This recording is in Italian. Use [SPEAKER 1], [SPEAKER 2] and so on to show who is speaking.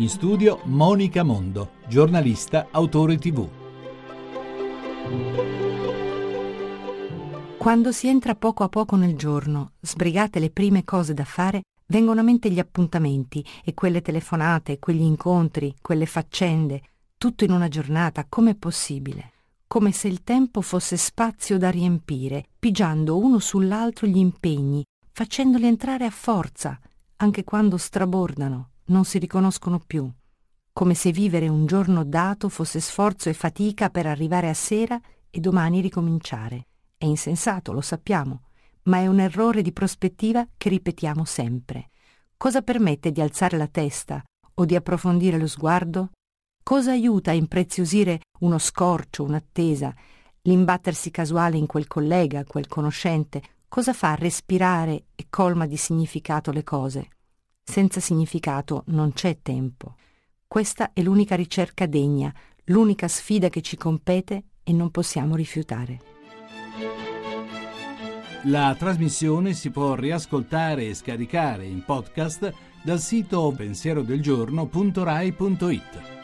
[SPEAKER 1] In studio Monica Mondo, giornalista, autore tv.
[SPEAKER 2] Quando si entra poco a poco nel giorno, sbrigate le prime cose da fare, vengono a mente gli appuntamenti e quelle telefonate, quegli incontri, quelle faccende, tutto in una giornata, com'è possibile? Come se il tempo fosse spazio da riempire, pigiando uno sull'altro gli impegni, facendoli entrare a forza, anche quando strabordano, non si riconoscono più. Come se vivere un giorno dato fosse sforzo e fatica per arrivare a sera e domani ricominciare. È insensato, lo sappiamo, ma è un errore di prospettiva che ripetiamo sempre. Cosa permette di alzare la testa o di approfondire lo sguardo? Cosa aiuta a impreziosire uno scorcio, un'attesa, l'imbattersi casuale in quel collega, quel conoscente? Cosa fa respirare e colma di significato le cose? Senza significato non c'è tempo. Questa è l'unica ricerca degna, l'unica sfida che ci compete e non possiamo rifiutare.
[SPEAKER 1] La trasmissione si può riascoltare e scaricare in podcast dal sito pensierodelgiorno.rai.it.